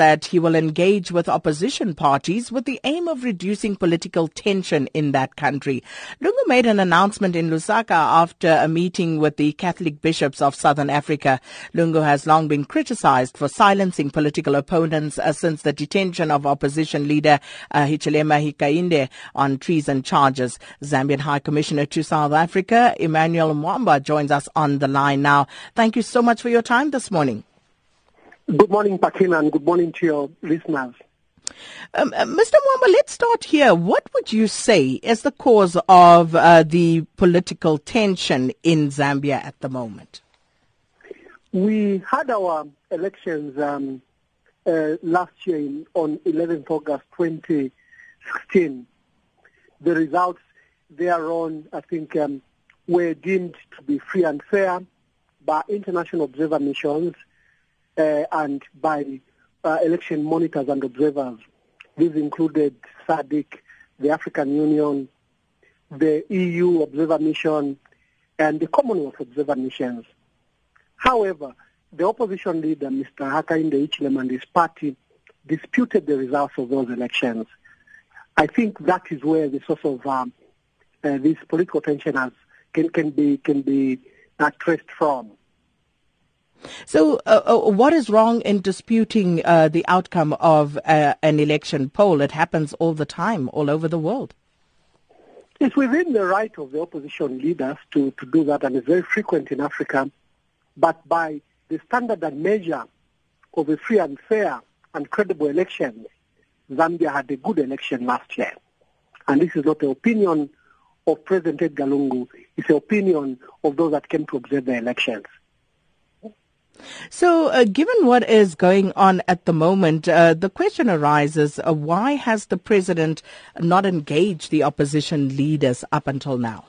that he will engage with opposition parties with the aim of reducing political tension in that country. Lungu made an announcement in Lusaka after a meeting with the Catholic bishops of Southern Africa. Lungu has long been criticized for silencing political opponents uh, since the detention of opposition leader uh, Hichilema Hakainde on treason charges. Zambian High Commissioner to South Africa, Emmanuel Mwamba, joins us on the line now. Thank you so much for your time this morning. Good morning, Pakina, and good morning to your listeners. Um, uh, Mr. Mwamba, let's start here. What would you say is the cause of uh, the political tension in Zambia at the moment? We had our elections um, uh, last year in, on 11th August 2016. The results thereon, I think, um, were deemed to be free and fair by international observer missions and by uh, election monitors and observers. These included SADC, the African Union, the EU Observer Mission, and the Commonwealth Observer Missions. However, the opposition leader, Mr. Hakainde Hichilema and his party, disputed the results of those elections. I think that is where the source of um, uh, this political tension has, can, can be can be uh, traced from. So, uh, uh, what is wrong in disputing uh, the outcome of uh, an election poll? It happens all the time, all over the world. It's within the right of the opposition leaders to, to do that, and it's very frequent in Africa. But by the standard and measure of a free and fair and credible election, Zambia had a good election last year. And this is not the opinion of President Edgar Lungu, it's the opinion of those that came to observe the elections. So, uh, given what is going on at the moment, uh, the question arises, uh, why has the president not engaged the opposition leaders up until now?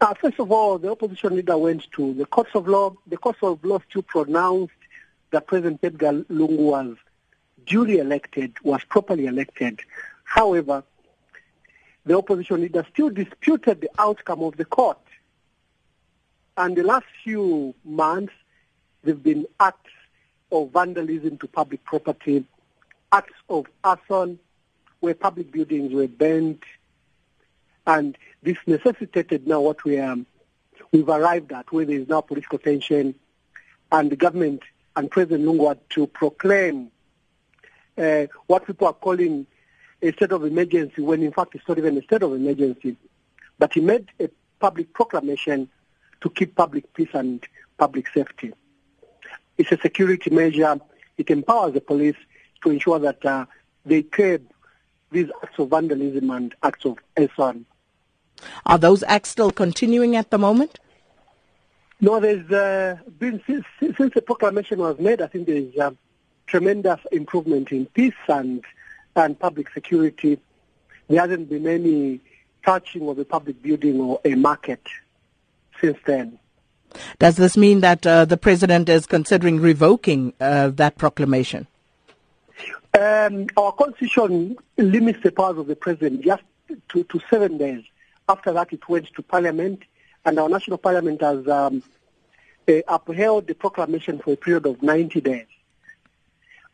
Uh, first of all, the opposition leader went to the courts of law. The courts of law still pronounced that President Edgar Lungu was duly elected, was properly elected. However, the opposition leader still disputed the outcome of the court. And the last few months, there have been acts of vandalism to public property, acts of arson where public buildings were burned, and this necessitated now what we um, we've arrived at, where there is now political tension, and the government and President Lungu to proclaim uh, what people are calling a state of emergency, when in fact it's not even a state of emergency. But he made a public proclamation to keep public peace and public safety. It's a security measure. It empowers the police to ensure that uh, they curb these acts of vandalism and acts of arson. Are those acts still continuing at the moment? No, there's uh, been since, since the proclamation was made. I think there's uh, tremendous improvement in peace and and public security. There hasn't been any touching of a public building or a market since then. Does this mean that uh, the president is considering revoking uh, that proclamation? Um, our constitution limits the powers of the president just to, to, seven days. After that, it went to parliament, and our national parliament has um, uh, upheld the proclamation for a period of 90 days.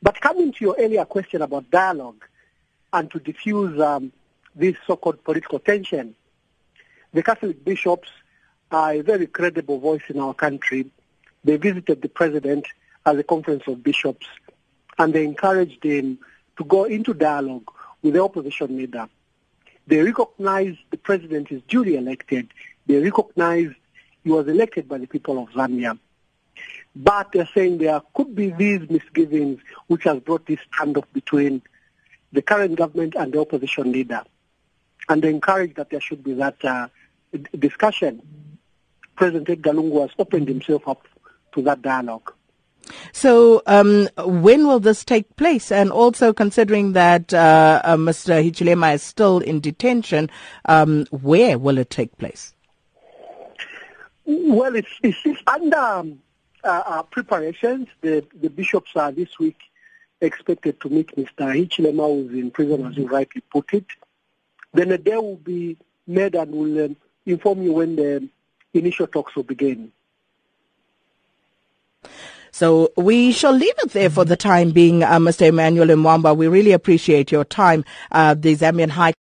But coming to your earlier question about dialogue and to diffuse um, this so-called political tension, the Catholic bishops are a very credible voice in our country. They visited the president at the Conference of Bishops and they encouraged him to go into dialogue with the opposition leader. They recognized the president is duly elected. They recognized he was elected by the people of Zambia. But they're saying there could be these misgivings which has brought this standoff between the current government and the opposition leader. And they encourage that there should be that uh, discussion. President Edgar Lungu has opened himself up to that dialogue. So, um, when will this take place? And also, considering that uh, uh, Mr. Hichilema is still in detention, um, where will it take place? Well, it's, it's, it's under um, uh, uh preparations. The, the bishops are this week expected to meet Mr. Hichilema, who is in prison, as you rightly put it. Then a day will be made and we'll um, inform you when the initial talks will begin. So we shall leave it there for the time being, uh, Mr. Emmanuel Mwamba. We really appreciate your time. Uh, the Zambian High